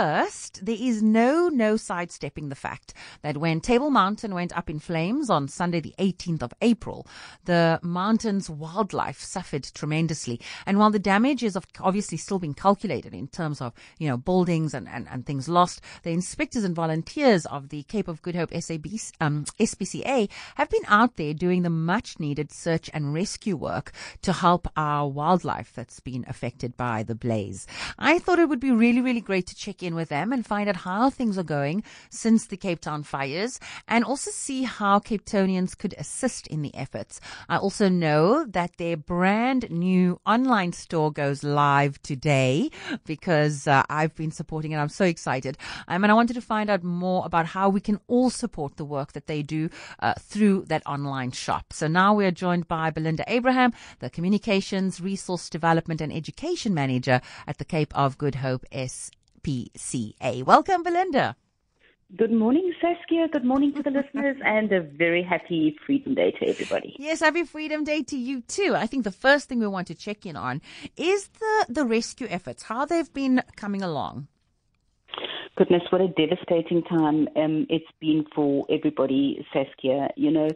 first, there is no no sidestepping the fact that when Table Mountain went up in flames on Sunday, the 18th of April, the mountain's wildlife suffered tremendously. And while the damage is obviously still being calculated in terms of you know buildings and, and, and things lost, the inspectors and volunteers of the Cape of Good Hope SAB, um, SPCA have been out there doing the much needed search and rescue work to help our wildlife that's been affected by the blaze. I thought it would be really, really great to check in with them and find out how things are going since the Cape Town fires and also see how Cape Townians could assist in the efforts. I also know that their brand new online store goes live today because uh, I've been supporting it. I'm so excited. Um, and I wanted to find out more about how we can all support the work that they do uh, through that online shop. So now we are joined by Belinda Abraham, the Communications, Resource Development and Education Manager at the Cape of Good Hope SPCA. Welcome, Belinda. Good morning, Saskia. Good morning to the listeners, and a very happy Freedom Day to everybody. Yes, happy Freedom Day to you too. I think the first thing we want to check in on is the, the rescue efforts, how they've been coming along. Goodness, what a devastating time um, it's been for everybody, Saskia. You know,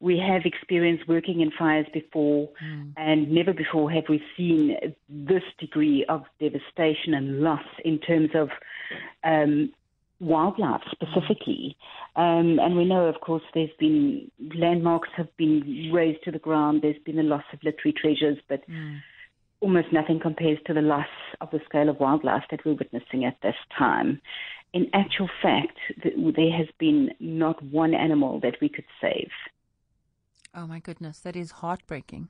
we have experience working in fires before, mm. and never before have we seen this degree of devastation and loss in terms of um, wildlife specifically. Um, and we know, of course, there's been landmarks have been razed to the ground. There's been a loss of literary treasures, but mm. almost nothing compares to the loss of the scale of wildlife that we're witnessing at this time. In actual fact, there has been not one animal that we could save. Oh my goodness, that is heartbreaking.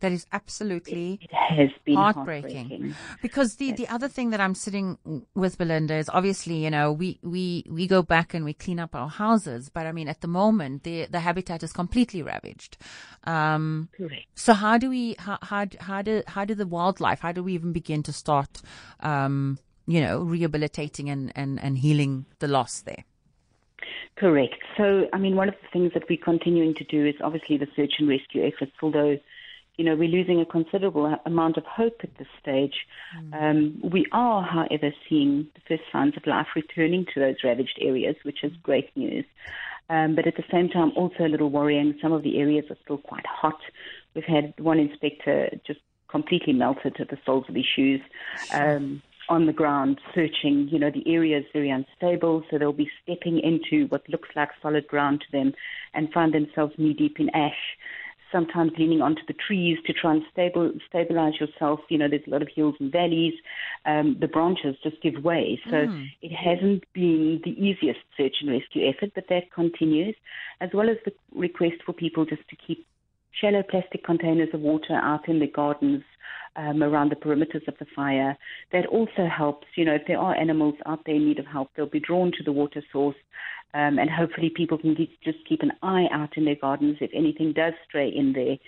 That is absolutely it has been heartbreaking. heartbreaking. Because the, the other thing that I'm sitting with Belinda is obviously, you know, we, we, we go back and we clean up our houses, but I mean, at the moment, the, the habitat is completely ravaged. Um, Correct. So how do we, how, how, how do, how do the wildlife, how do we even begin to start, um, you know, rehabilitating and, and, and healing the loss there? Correct. So, I mean, one of the things that we're continuing to do is obviously the search and rescue efforts, although, you know, we're losing a considerable amount of hope at this stage. Mm. Um, we are, however, seeing the first signs of life returning to those ravaged areas, which is great news. Um, but at the same time, also a little worrying. Some of the areas are still quite hot. We've had one inspector just completely melted at the soles of his shoes. Um, on the ground searching. You know, the area is very unstable, so they'll be stepping into what looks like solid ground to them and find themselves knee deep in ash. Sometimes leaning onto the trees to try and stable, stabilize yourself. You know, there's a lot of hills and valleys. Um, the branches just give way. So mm. it hasn't been the easiest search and rescue effort, but that continues, as well as the request for people just to keep shallow plastic containers of water out in the gardens um, around the perimeters of the fire. That also helps. You know, if there are animals out there in need of help, they'll be drawn to the water source. Um, and hopefully, people can just keep an eye out in their gardens. If anything does stray in there, mm.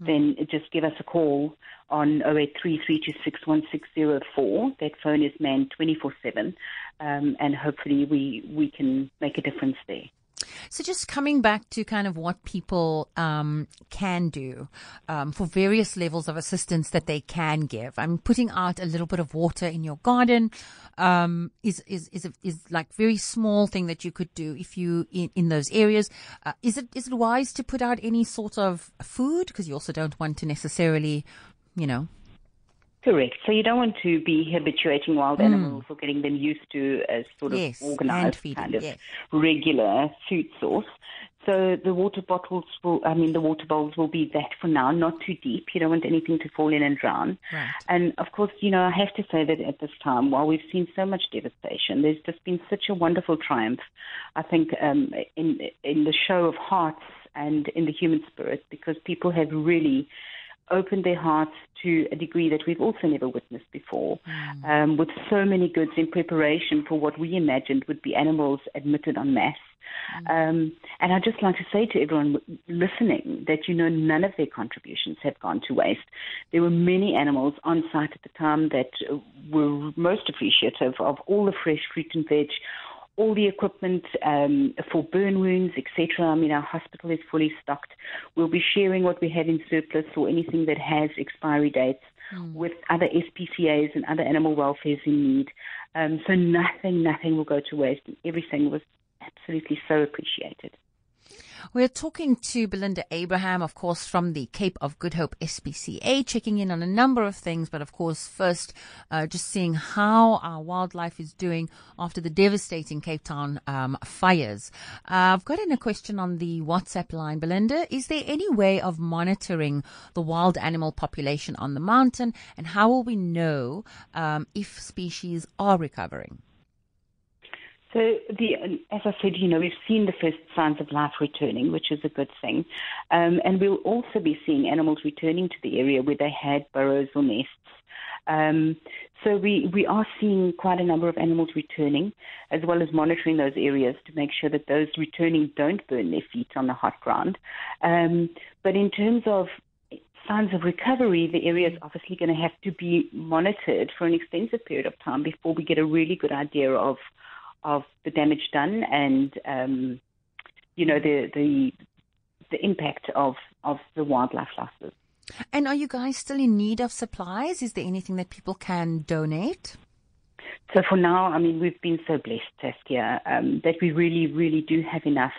then just give us a call on 0833261604. That phone is manned 24 7. Um, and hopefully, we, we can make a difference there. So just coming back to kind of what people um, can do um, for various levels of assistance that they can give. I'm putting out a little bit of water in your garden um, is is is a, is like very small thing that you could do if you in, in those areas. Uh, is it is it wise to put out any sort of food because you also don't want to necessarily, you know, Correct. So you don't want to be habituating wild mm. animals or getting them used to a sort of yes, organized kind of yes. regular food source. So the water bottles will, I mean, the water bowls will be that for now, not too deep. You don't want anything to fall in and drown. Right. And of course, you know, I have to say that at this time, while we've seen so much devastation, there's just been such a wonderful triumph, I think, um, in, in the show of hearts and in the human spirit because people have really opened their hearts to a degree that we've also never witnessed before, mm. um, with so many goods in preparation for what we imagined would be animals admitted en masse. Mm. Um, and I'd just like to say to everyone listening that, you know, none of their contributions have gone to waste. There were many animals on site at the time that were most appreciative of all the fresh fruit and veg, all the equipment um, for burn wounds, etc. I mean, our hospital is fully stocked. We'll be sharing what we have in surplus or anything that has expiry dates mm. with other SPCAs and other animal welfares in need. Um, so nothing, nothing will go to waste. Everything was absolutely so appreciated. We're talking to Belinda Abraham, of course, from the Cape of Good Hope SPCA, checking in on a number of things, but of course, first, uh, just seeing how our wildlife is doing after the devastating Cape Town um, fires. Uh, I've got in a question on the WhatsApp line. Belinda, is there any way of monitoring the wild animal population on the mountain, and how will we know um, if species are recovering? So, the, as I said, you know, we've seen the first signs of life returning, which is a good thing. Um, and we'll also be seeing animals returning to the area where they had burrows or nests. Um, so we, we are seeing quite a number of animals returning, as well as monitoring those areas to make sure that those returning don't burn their feet on the hot ground. Um, but in terms of signs of recovery, the area is obviously going to have to be monitored for an extensive period of time before we get a really good idea of of the damage done and um, you know the the the impact of of the wildlife losses. And are you guys still in need of supplies? Is there anything that people can donate? So for now, I mean, we've been so blessed, Saskia, um, that we really, really do have enough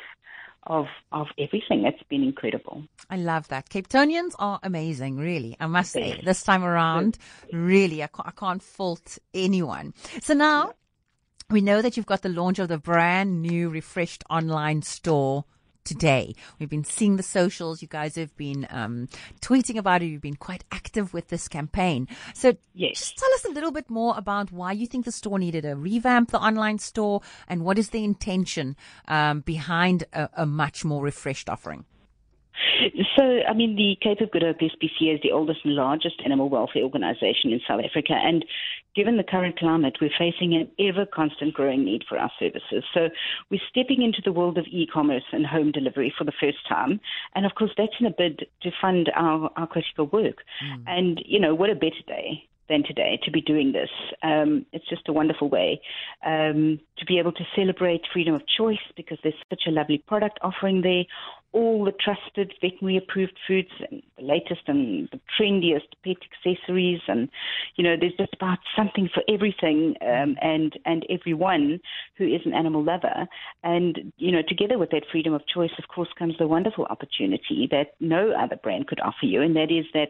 of of everything. It's been incredible. I love that. Cape Townians are amazing, really. I must say, this time around, really, I can't, I can't fault anyone. So now, we know that you've got the launch of the brand new refreshed online store today. We've been seeing the socials. You guys have been um, tweeting about it. You've been quite active with this campaign. So yes. just tell us a little bit more about why you think the store needed a revamp, the online store, and what is the intention um, behind a, a much more refreshed offering? So, I mean, the Cape of Good Hope SPCA is the oldest and largest animal welfare organization in South Africa. And given the current climate, we're facing an ever constant growing need for our services. So, we're stepping into the world of e commerce and home delivery for the first time. And of course, that's in a bid to fund our, our critical work. Mm. And, you know, what a better day than today to be doing this. Um, it's just a wonderful way um, to be able to celebrate freedom of choice because there's such a lovely product offering there, all the trusted veterinary approved foods and the latest and the trendiest pet accessories and you know there's just about something for everything um, and and everyone who is an animal lover. And you know together with that freedom of choice of course comes the wonderful opportunity that no other brand could offer you and that is that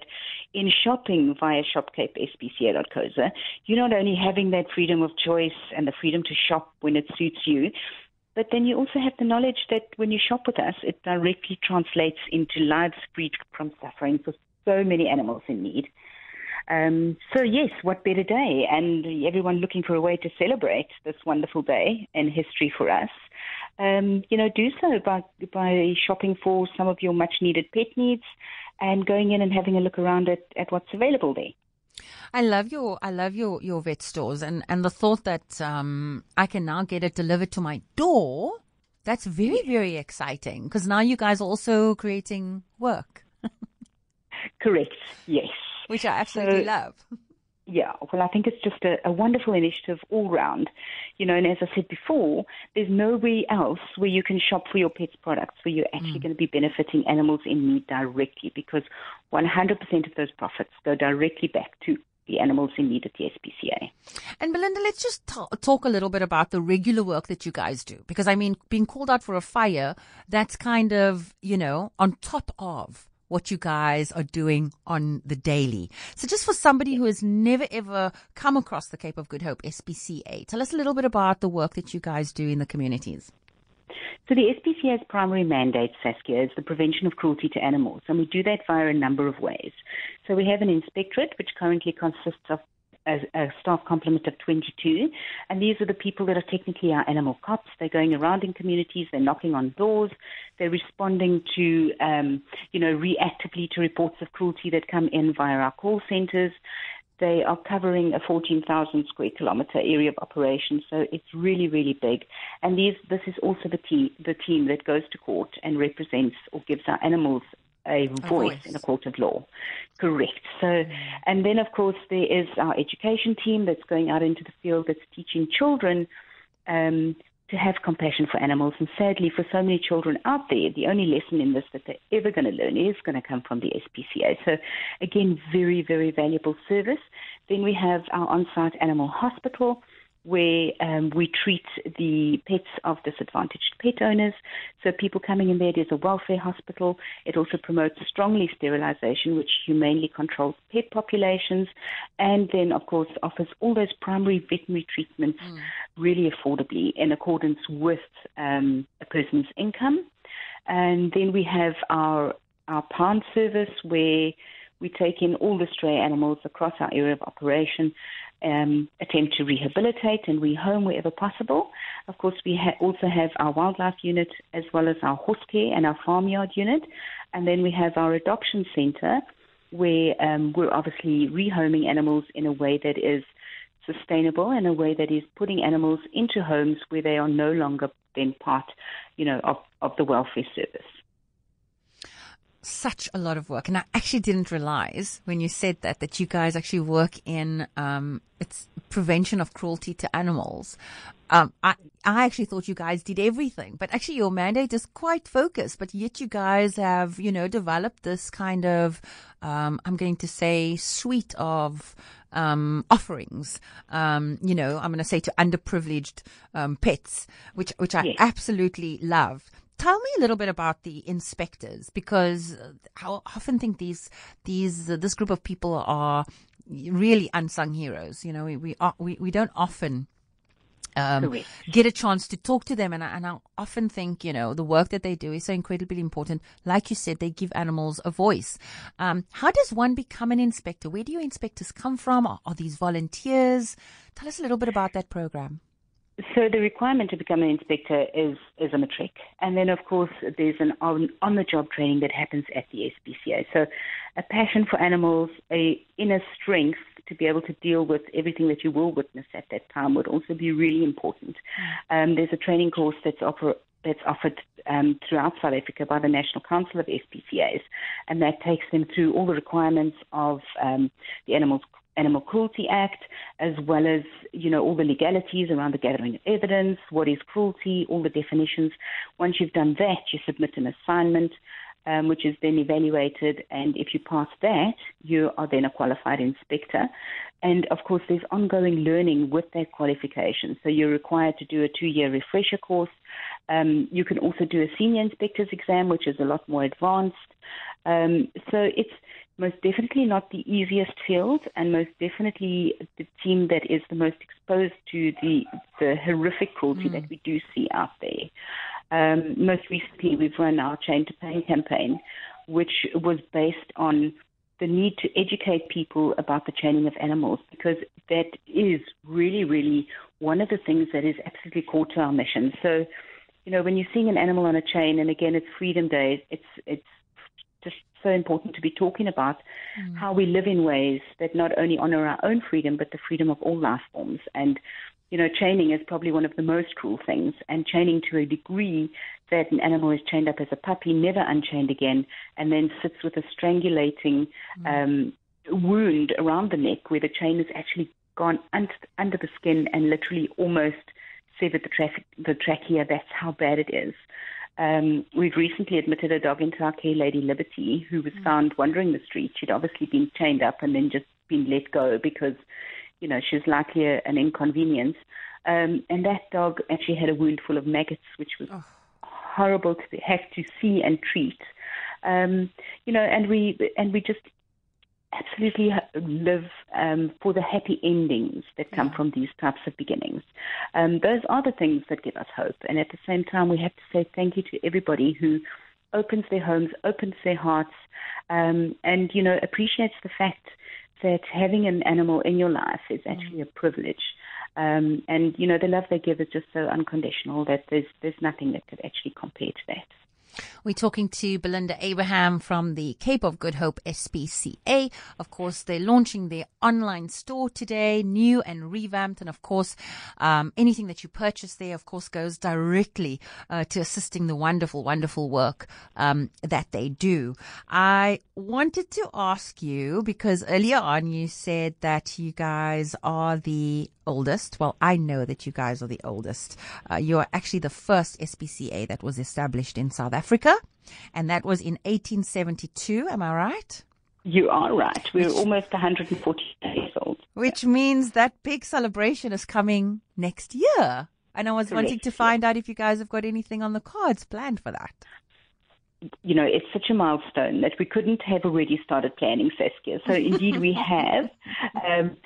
in shopping via shopcapespca.coza you're not only having that freedom of choice and the freedom to shop when it suits you but then you also have the knowledge that when you shop with us, it directly translates into lives freed from suffering for so many animals in need. Um, so yes, what better day? And everyone looking for a way to celebrate this wonderful day in history for us. Um, you know, do so by by shopping for some of your much needed pet needs and going in and having a look around at, at what's available there. I love your I love your your vet stores and and the thought that um I can now get it delivered to my door. That's very very exciting because now you guys are also creating work. Correct. Yes. Which I absolutely so, love. Yeah, well, I think it's just a, a, wonderful initiative all round. You know, and as I said before, there's nowhere else where you can shop for your pet's products where you're actually mm. going to be benefiting animals in need directly because 100% of those profits go directly back to the animals in need at the SPCA. And Belinda, let's just t- talk a little bit about the regular work that you guys do. Because I mean, being called out for a fire, that's kind of, you know, on top of what you guys are doing on the daily. So just for somebody who has never ever come across the Cape of Good Hope SPCA, tell us a little bit about the work that you guys do in the communities. So the SPCA's primary mandate, Saskia, is the prevention of cruelty to animals, and we do that via a number of ways. So we have an inspectorate, which currently consists of a, a, staff complement of 22. And these are the people that are technically our animal cops. They're going around in communities, they're knocking on doors, they're responding to, um, you know, reactively to reports of cruelty that come in via our call centers. They are covering a 14,000 square kilometer area of operation, so it's really, really big. And these, this is also the team, the team that goes to court and represents or gives our animals a, a voice, voice, in a court of law. Correct. So, mm. and then of course there is our education team that's going out into the field that's teaching children um, to have compassion for animals. And sadly, for so many children out there, the only lesson in this that they're ever going to learn is going to come from the SPCA. So, again, very, very valuable service. Then we have our on site animal hospital where um, we treat the pets of disadvantaged pet owners. So people coming in there, there's a welfare hospital. It also promotes strongly sterilization, which humanely controls pet populations, and then of course offers all those primary veterinary treatments mm. really affordably in accordance with um, a person's income. And then we have our our pound service where we take in all the stray animals across our area of operation um, attempt to rehabilitate and rehome wherever possible. Of course, we ha- also have our wildlife unit as well as our horse care and our farmyard unit. And then we have our adoption center where um, we're obviously rehoming animals in a way that is sustainable in a way that is putting animals into homes where they are no longer then part, you know, of, of the welfare service such a lot of work. And I actually didn't realize when you said that, that you guys actually work in, um, it's prevention of cruelty to animals. Um, I, I actually thought you guys did everything, but actually your mandate is quite focused, but yet you guys have, you know, developed this kind of, um, I'm going to say suite of, um, offerings, um, you know, I'm going to say to underprivileged, um, pets, which, which I yes. absolutely love. Tell me a little bit about the inspectors because I often think these these uh, this group of people are really unsung heroes. You know, we we are, we, we don't often um, get a chance to talk to them. And I, and I often think, you know, the work that they do is so incredibly important. Like you said, they give animals a voice. Um, how does one become an inspector? Where do your inspectors come from? Are, are these volunteers? Tell us a little bit about that program. So the requirement to become an inspector is is a matric, and then of course there's an on on the job training that happens at the SPCA. So a passion for animals, a inner strength to be able to deal with everything that you will witness at that time would also be really important. Um, there's a training course that's offer, that's offered um, throughout South Africa by the National Council of SPCAs, and that takes them through all the requirements of um, the Animals Animal Cruelty Act, as well as, you know, all the legalities around the gathering of evidence, what is cruelty, all the definitions. Once you've done that, you submit an assignment, um, which is then evaluated, and if you pass that, you are then a qualified inspector. And of course, there's ongoing learning with that qualification. So you're required to do a two-year refresher course. Um, you can also do a senior inspector's exam, which is a lot more advanced. Um, so it's most definitely not the easiest field, and most definitely the team that is the most exposed to the the horrific cruelty mm. that we do see out there. Um, most recently, we've run our Chain to Pain campaign, which was based on the need to educate people about the chaining of animals because that is really, really one of the things that is absolutely core to our mission. So, you know, when you're seeing an animal on a chain, and again, it's Freedom Day, it's it's so important to be talking about mm. how we live in ways that not only honor our own freedom, but the freedom of all life forms. And, you know, chaining is probably one of the most cruel things, and chaining to a degree that an animal is chained up as a puppy, never unchained again, and then sits with a strangulating mm. um, wound around the neck where the chain has actually gone under, under the skin and literally almost severed the, traf- the trachea. That's how bad it is. Um, we've recently admitted a dog into our care, Lady Liberty, who was mm. found wandering the street. She'd obviously been chained up and then just been let go because, you know, she was likely a, an inconvenience. Um, and that dog actually had a wound full of maggots, which was oh. horrible to have to see and treat. Um, you know, and we and we just absolutely live um, for the happy endings that come from these types of beginnings. Um, those are the things that give us hope. And at the same time, we have to say thank you to everybody who opens their homes, opens their hearts, um, and, you know, appreciates the fact that having an animal in your life is actually a privilege. Um, and, you know, the love they give is just so unconditional that there's, there's nothing that could actually compare to that. We're talking to Belinda Abraham from the Cape of Good Hope SPCA. Of course, they're launching their online store today, new and revamped. And of course, um, anything that you purchase there, of course, goes directly uh, to assisting the wonderful, wonderful work um, that they do. I wanted to ask you because earlier on you said that you guys are the oldest. Well, I know that you guys are the oldest. Uh, you are actually the first SPCA that was established in South Africa, and that was in 1872. Am I right? You are right. We're Which, almost 140 years old. Which means that big celebration is coming next year. And I was Correct. wanting to find out if you guys have got anything on the cards planned for that. You know, it's such a milestone that we couldn't have already started planning Saskia. So indeed we have. Um,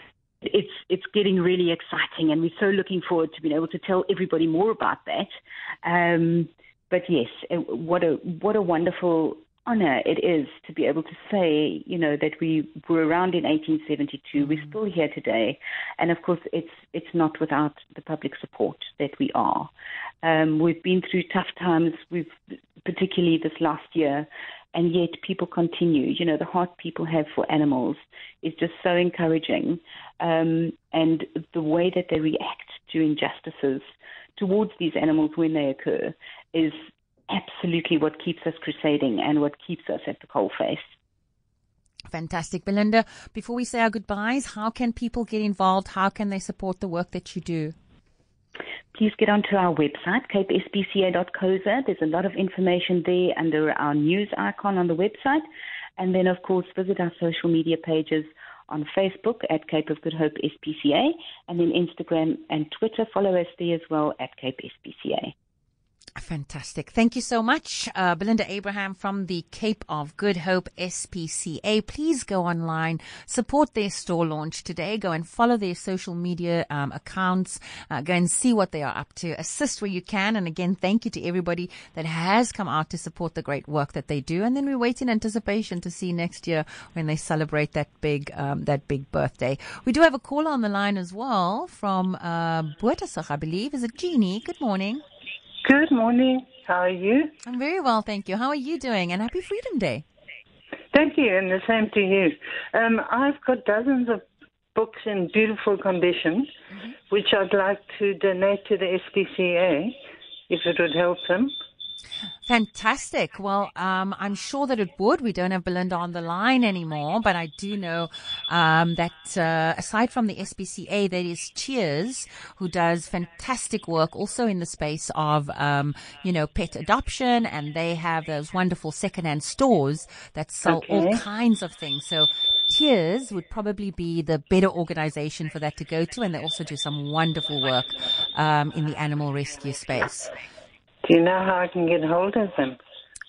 it's it's getting really exciting, and we're so looking forward to being able to tell everybody more about that. Um, but yes, what a what a wonderful honor it is to be able to say, you know, that we were around in 1872. We're still here today, and of course, it's it's not without the public support that we are. Um, we've been through tough times. We've particularly this last year, and yet people continue. You know, the heart people have for animals is just so encouraging, um, and the way that they react to injustices towards these animals when they occur is absolutely what keeps us crusading and what keeps us at the coalface. Fantastic. Belinda, before we say our goodbyes, how can people get involved? How can they support the work that you do? Please get onto our website, capespca.coza. There's a lot of information there under our news icon on the website. And then, of course, visit our social media pages on Facebook at Cape of Good Hope SPCA, and then Instagram and Twitter. Follow us there as well at Cape SPCA. Fantastic. Thank you so much, uh, Belinda Abraham from the Cape of Good Hope SPCA. Please go online, support their store launch today. Go and follow their social media um, accounts. Uh, go and see what they are up to. Assist where you can. And again, thank you to everybody that has come out to support the great work that they do. And then we wait in anticipation to see next year when they celebrate that big um, that big birthday. We do have a caller on the line as well from uh, I believe. Is it Jeannie? Good morning. Good morning. How are you? I'm very well, thank you. How are you doing? And happy Freedom Day. Thank you, and the same to you. Um, I've got dozens of books in beautiful condition, mm-hmm. which I'd like to donate to the SPCA if it would help them. Fantastic. Well, um, I'm sure that it would. We don't have Belinda on the line anymore, but I do know um, that uh, aside from the SPCA, there is Tears, who does fantastic work also in the space of, um, you know, pet adoption, and they have those wonderful secondhand stores that sell okay. all kinds of things. So Tears would probably be the better organization for that to go to, and they also do some wonderful work um, in the animal rescue space. Do you know how I can get hold of them?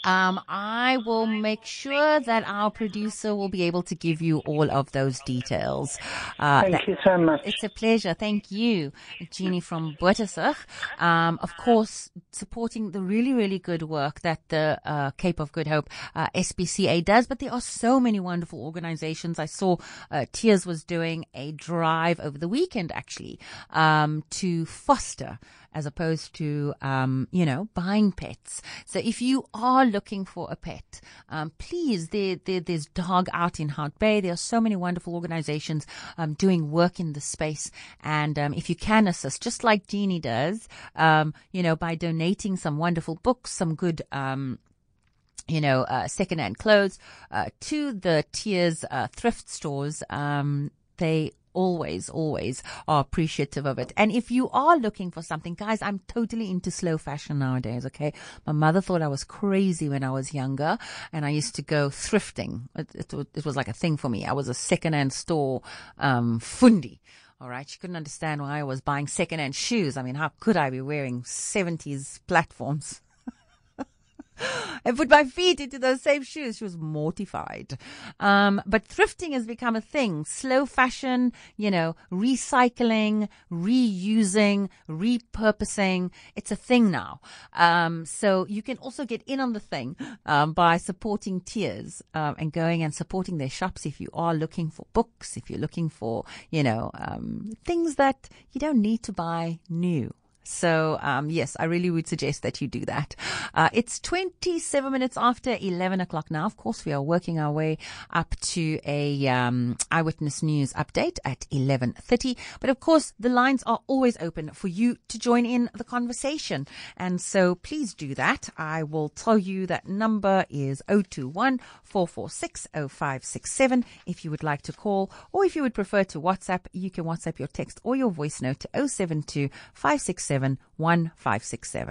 Um, I will make sure that our producer will be able to give you all of those details. Uh, Thank that, you so much. It's a pleasure. Thank you, Jeannie from Bothasig. Um, of course, supporting the really, really good work that the uh, Cape of Good Hope uh, SPCA does. But there are so many wonderful organizations. I saw uh, Tears was doing a drive over the weekend, actually, um, to foster as opposed to, um, you know, buying pets. So if you are looking for a pet, um, please, there, there, there's Dog Out in Hout Bay. There are so many wonderful organizations um, doing work in the space. And um, if you can assist, just like Jeannie does, um, you know, by donating some wonderful books, some good um, you know, uh, secondhand clothes uh, to the Tears uh, thrift stores. Um, they always, always are appreciative of it. And if you are looking for something, guys, I'm totally into slow fashion nowadays. Okay. My mother thought I was crazy when I was younger and I used to go thrifting. It, it, it was like a thing for me. I was a secondhand store, um. All right. She couldn't understand why I was buying secondhand shoes. I mean, how could I be wearing 70s platforms? and put my feet into those same shoes. She was mortified. Um, but thrifting has become a thing. Slow fashion, you know, recycling, reusing, repurposing. It's a thing now. Um, so you can also get in on the thing um, by supporting Tears um, and going and supporting their shops if you are looking for books, if you're looking for, you know, um, things that you don't need to buy new. So, um, yes, I really would suggest that you do that. Uh, it's 27 minutes after 11 o'clock now. Of course, we are working our way up to a, um, eyewitness news update at 11.30. But of course, the lines are always open for you to join in the conversation. And so please do that. I will tell you that number is 021 446 0567 if you would like to call or if you would prefer to WhatsApp, you can WhatsApp your text or your voice note to 072 567 10567.